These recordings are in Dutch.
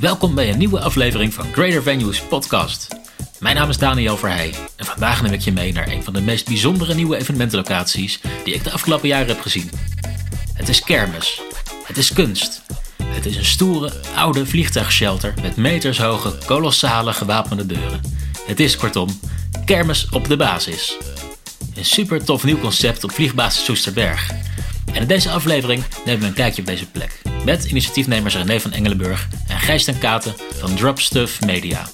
Welkom bij een nieuwe aflevering van Greater Venues podcast. Mijn naam is Daniel Verheij en vandaag neem ik je mee naar een van de meest bijzondere nieuwe evenementenlocaties die ik de afgelopen jaren heb gezien. Het is kermis. Het is kunst. Het is een stoere, oude vliegtuigshelter met metershoge, kolossale gewapende deuren. Het is kortom kermis op de basis. Een super tof nieuw concept op vliegbasis Soesterberg. En in deze aflevering nemen we een kijkje op deze plek. Met initiatiefnemers René van Engelenburg en Gijs ten Katen van Dropstuff Media.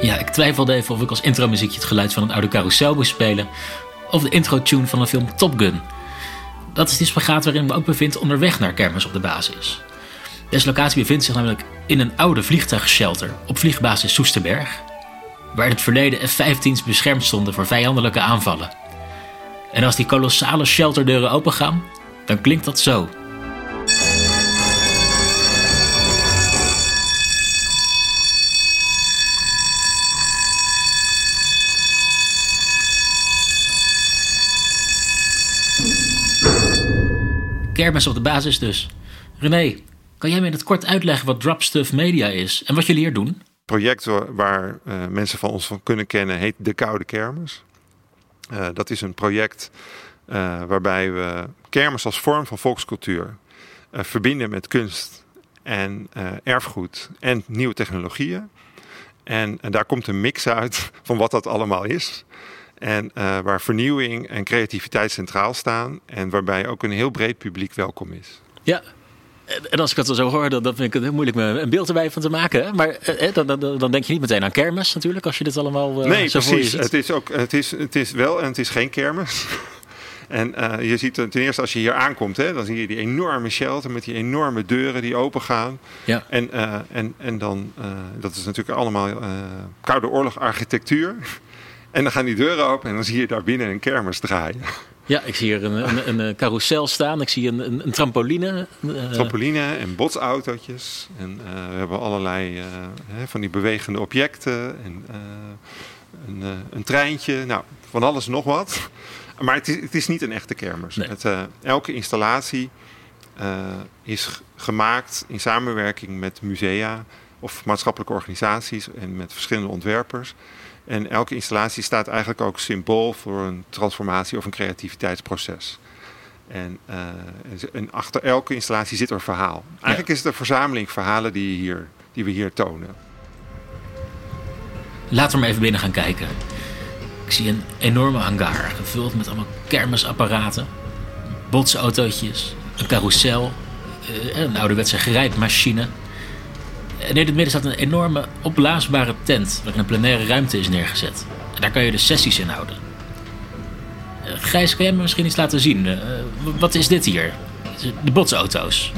Ja, ik twijfelde even of ik als intromuziekje het geluid van een oude carousel moest spelen. Of de intro-tune van een film Top Gun. Dat is die spagaat waarin we ook bevindt onderweg naar kermis op de basis. Deze locatie bevindt zich namelijk in een oude vliegtuigshelter op vliegbasis Soesterberg. Waar in het verleden F-15's beschermd stonden voor vijandelijke aanvallen. En als die kolossale shelterdeuren opengaan, dan klinkt dat zo. Kermis op de basis dus. René, kan jij me in het kort uitleggen wat Dropstuff Media is en wat jullie hier doen? Project waar, uh, mensen van ons van kunnen kennen heet De Koude Kermis. Uh, dat is een project uh, waarbij we kermis als vorm van volkscultuur verbinden met kunst en erfgoed en nieuwe technologieën. En, en, daar komt een mix uit van wat dat allemaal is. En waar vernieuwing en creativiteit centraal staan. En waarbij ook een heel breed publiek welkom is. Ja, en als ik dat zo hoor, dan, vind ik het heel moeilijk me een beeld erbij van te maken. Maar eh, dan, dan, dan, denk je niet meteen aan kermis natuurlijk, als je dit allemaal uh, nee, zo precies. Het is, ook, het, is, het is wel en het is geen kermis. En uh, je ziet ten eerste als je hier aankomt, hè, dan zie je die enorme shelter met die enorme deuren die open gaan. Ja. En, uh, en, en dan, uh, dat is natuurlijk allemaal Koude Oorlog architectuur. En dan gaan die deuren open en dan zie je daar binnen een kermis draaien. Ja, ik zie hier een, een, een carousel staan. Ik zie een, een, een trampoline. Uh... Trampoline en botsautootjes. En uh, we hebben allerlei uh, hè, van die bewegende objecten. En een, een, treintje. Nou, van alles nog wat. Maar het is, het is niet een echte kermis. Nee. Het, elke installatie is gemaakt in samenwerking met musea of maatschappelijke organisaties en met verschillende ontwerpers. En elke installatie staat eigenlijk ook symbool voor een transformatie of een creativiteitsproces. En, uh, en achter elke installatie zit er een verhaal. Eigenlijk ja. is het een verzameling verhalen die, hier, die we hier tonen. Laten we maar even binnen gaan kijken. Ik zie een enorme hangar, gevuld met allemaal kermisapparaten, botsautootjes, een carousel, een ouderwetse grijpmachine. En in het midden staat een enorme opblaasbare tent waarin een plenaire ruimte is neergezet. En daar kan je dus sessies in houden. Uh, Gijs, kan jij me misschien iets laten zien? Uh, wat is dit hier? De botsauto's.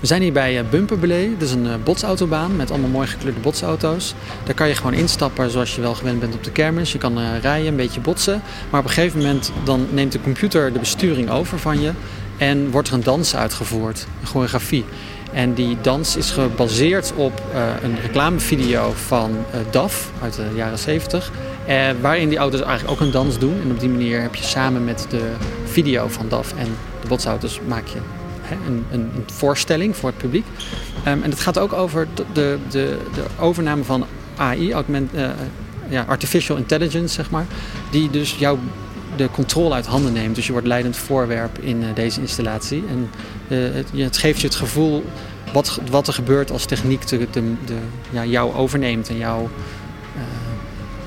We zijn hier bij Bumperbelee. Dat is een botsautobaan met allemaal mooi gekleurde botsauto's. Daar kan je gewoon instappen zoals je wel gewend bent op de kermis. Je kan rijden, een beetje botsen. Maar op een gegeven moment dan neemt de computer de besturing over van je. En wordt er een dans uitgevoerd, een choreografie. En die dans is gebaseerd op uh, een reclamevideo van uh, DAF uit de jaren 70. Uh, waarin die auto's eigenlijk ook een dans doen. En op die manier heb je samen met de video van DAF en de botsauto's maak je hè, een, een, voorstelling voor het publiek. Um, en het gaat ook over de, de, de, de overname van AI, augment, ja, artificial intelligence zeg maar. Die dus jouw de controle uit handen neemt. Dus je wordt leidend voorwerp in uh, deze installatie. En uh, het, het, geeft je het gevoel wat, wat er gebeurt als techniek de, de, de, ja, jou overneemt en jou,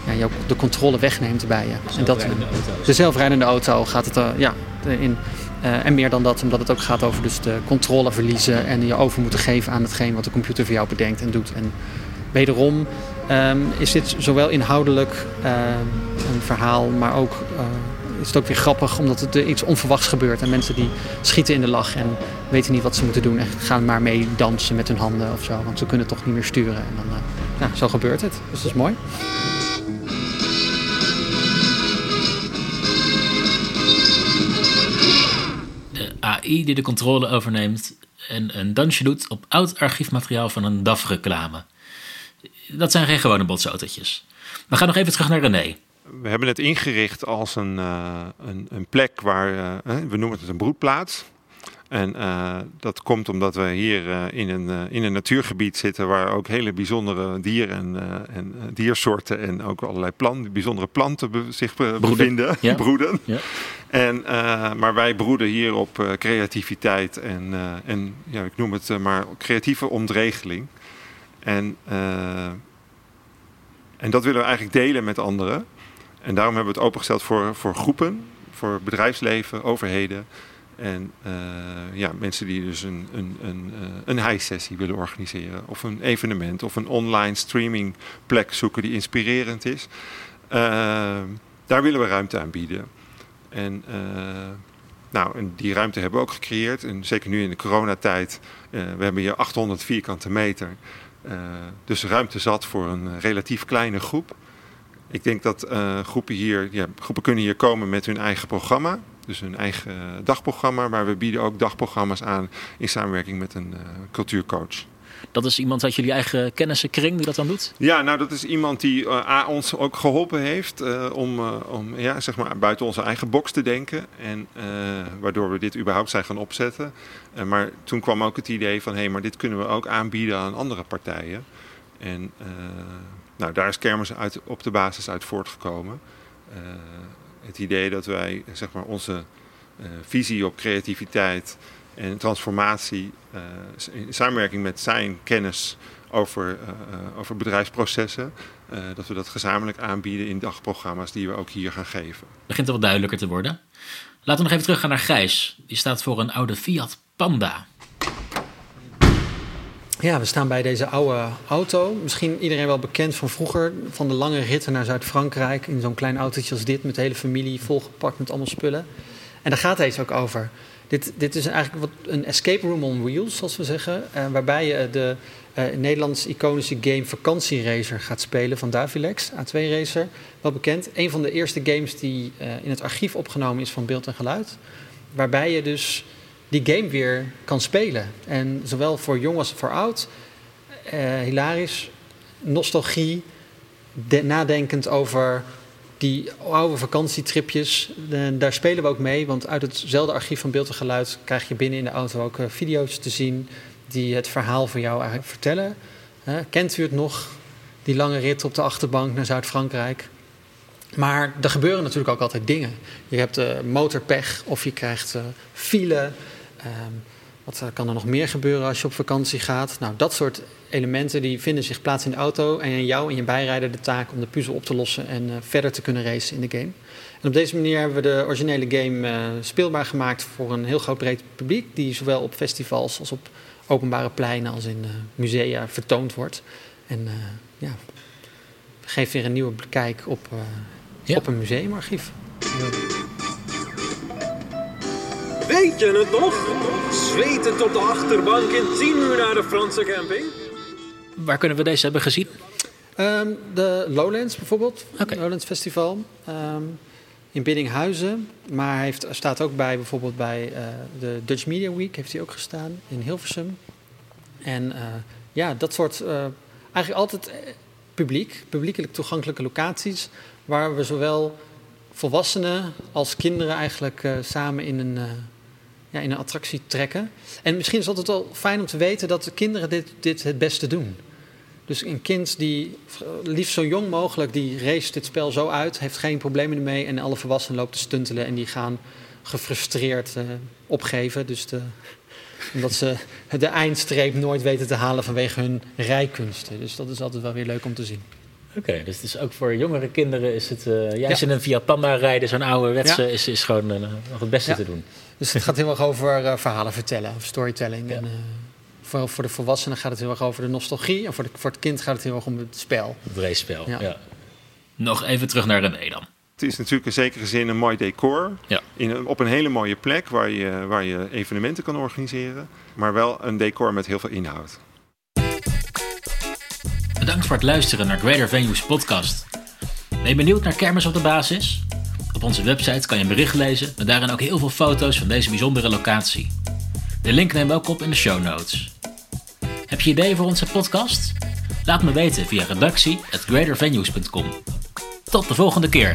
uh, ja, de controle wegneemt bij je. De en dat, de zelfrijdende auto gaat het ja, in. en meer dan dat, omdat het ook gaat over dus de controle verliezen en je over moeten geven aan hetgeen wat de computer voor jou bedenkt en doet. En wederom um, is dit zowel inhoudelijk een verhaal, maar ook is het ook weer grappig omdat er iets onverwachts gebeurt. En mensen die schieten in de lach en weten niet wat ze moeten doen. En gaan maar mee dansen met hun handen of zo. Want ze kunnen toch niet meer sturen. En dan, uh, ja, zo gebeurt het. Dus dat is mooi. De AI die de controle overneemt en een dansje doet op oud archiefmateriaal van een DAF-reclame. Dat zijn geen gewone botsautootjes. We gaan nog even terug naar René. We hebben het ingericht als een, een, een, plek waar, we noemen het een broedplaats. En uh, dat komt omdat we hier in, een, in een natuurgebied zitten waar ook hele bijzondere dieren en, en diersoorten en ook allerlei planten, bijzondere planten be zich bevinden, ja. broeden. Ja. En, maar wij broeden hier op creativiteit en, en ja, ik noem het maar creatieve ontregeling. En, en dat willen we eigenlijk delen met anderen. En daarom hebben we het opengesteld voor, voor groepen, voor bedrijfsleven, overheden. En uh, ja, mensen die dus een, een, een, uh, een high-sessie willen organiseren. Of een evenement of een online streaming plek zoeken die inspirerend is. Uh, daar willen we ruimte aan bieden. En, nou, en die ruimte hebben we ook gecreëerd. En zeker nu in de coronatijd. we hebben hier 800 vierkante meter. dus ruimte zat voor een relatief kleine groep. Ik denk dat groepen hier, ja, groepen kunnen hier komen met hun eigen programma. Dus een eigen dagprogramma, maar we bieden ook dagprogramma's aan in samenwerking met een uh, cultuurcoach. Dat is iemand uit jullie eigen kennissenkring die dat dan doet? Ja, nou dat is iemand die uh, ons ook geholpen heeft uh, om, om ja, zeg maar buiten onze eigen box te denken. En waardoor we dit überhaupt zijn gaan opzetten. maar toen kwam ook het idee van hé, hey, maar dit kunnen we ook aanbieden aan andere partijen. En nou, daar is Kermis uit, op de basis uit voortgekomen het idee dat wij zeg maar, onze uh, visie op creativiteit en transformatie uh, in samenwerking met zijn kennis over, over bedrijfsprocessen, dat we dat gezamenlijk aanbieden in dagprogramma's die we ook hier gaan geven. Begint het wat duidelijker te worden. Laten we nog even teruggaan naar Gijs. Die staat voor een oude Fiat Panda. Ja, we staan bij deze oude auto. Misschien iedereen wel bekend van vroeger. Van de lange ritten naar Zuid-Frankrijk. In zo'n klein autootje als dit. Met de hele familie volgepakt met allemaal spullen. En daar gaat deze ook over. Dit, dit is eigenlijk wat een escape room on wheels, zoals we zeggen. Uh, waarbij je de uh, Nederlands iconische game Vakantieracer gaat spelen van Davilex. A2-racer, wel bekend. Een van de eerste games die uh, in het archief opgenomen is van beeld en geluid. Waarbij je dus die game weer kan spelen. En zowel voor jong als voor oud. Uh, hilarisch. Nostalgie. nadenkend over die oude vakantietripjes. daar spelen we ook mee. Want uit hetzelfde archief van beeld en geluid krijg je binnen in de auto ook uh, video's te zien. Die het verhaal van jou eigenlijk vertellen. Kent u het nog? Die lange rit op de achterbank naar Zuid-Frankrijk. Maar er gebeuren natuurlijk ook altijd dingen. Je hebt uh, motorpech of je krijgt file. Um, wat kan er nog meer gebeuren als je op vakantie gaat? Nou, dat soort elementen die vinden zich plaats in de auto. En aan jou en je bijrijder de taak om de puzzel op te lossen en uh, verder te kunnen racen in de game. En op deze manier hebben we de originele game uh, speelbaar gemaakt voor een heel groot breed publiek. Die zowel op festivals als op openbare pleinen als in uh, musea vertoond wordt. En ja, geeft weer een nieuwe kijk op, ja. op een museumarchief. Ja. Weet je het nog? Zwetend op de achterbank in 10 uur naar de Franse camping. Waar kunnen we deze hebben gezien? Um, de Lowlands bijvoorbeeld. Okay. Lowlands Festival. Um, in Biddinghuizen. Maar hij heeft, staat ook bij bijvoorbeeld bij uh, de Dutch Media Week. Heeft hij ook gestaan in Hilversum. En uh, ja, dat soort... Uh, eigenlijk altijd publiek. Publiekelijk toegankelijke locaties. Waar we zowel volwassenen als kinderen eigenlijk samen in een ja, in een attractie trekken. En misschien is het altijd wel fijn om te weten dat de kinderen dit, dit het beste doen. Dus een kind die liefst zo jong mogelijk, die race dit spel zo uit, heeft geen problemen ermee. En alle volwassenen lopen te stuntelen en die gaan gefrustreerd uh, opgeven. Dus de, omdat ze de eindstreep nooit weten te halen vanwege hun rijkunsten. Dus dat is altijd wel weer leuk om te zien. Oké, dus het is ook voor jongere kinderen is het... Uh, ja. in een Fiat Panda rijden, zo'n oude wetse, ja. is, is gewoon uh, nog het beste te doen. Dus het gaat heel erg over uh, verhalen vertellen, of storytelling. En, voor, voor de volwassenen gaat het heel erg over de nostalgie. En voor, de, voor het kind gaat het heel erg om het spel. Het race ja. Nog even terug naar René dan. Het is natuurlijk in zekere zin een mooi decor. Ja. In, op een hele mooie plek waar je, waar je evenementen kan organiseren. Maar wel een decor met heel veel inhoud. Bedankt voor het luisteren naar Greater Venues podcast. Ben je benieuwd naar Kermis op de basis? Op onze website kan je een bericht lezen met daarin ook heel veel foto's van deze bijzondere locatie. De link we ook op in de show notes. Heb je ideeën voor onze podcast? Laat me weten via redactie@greatervenues.com. Tot de volgende keer.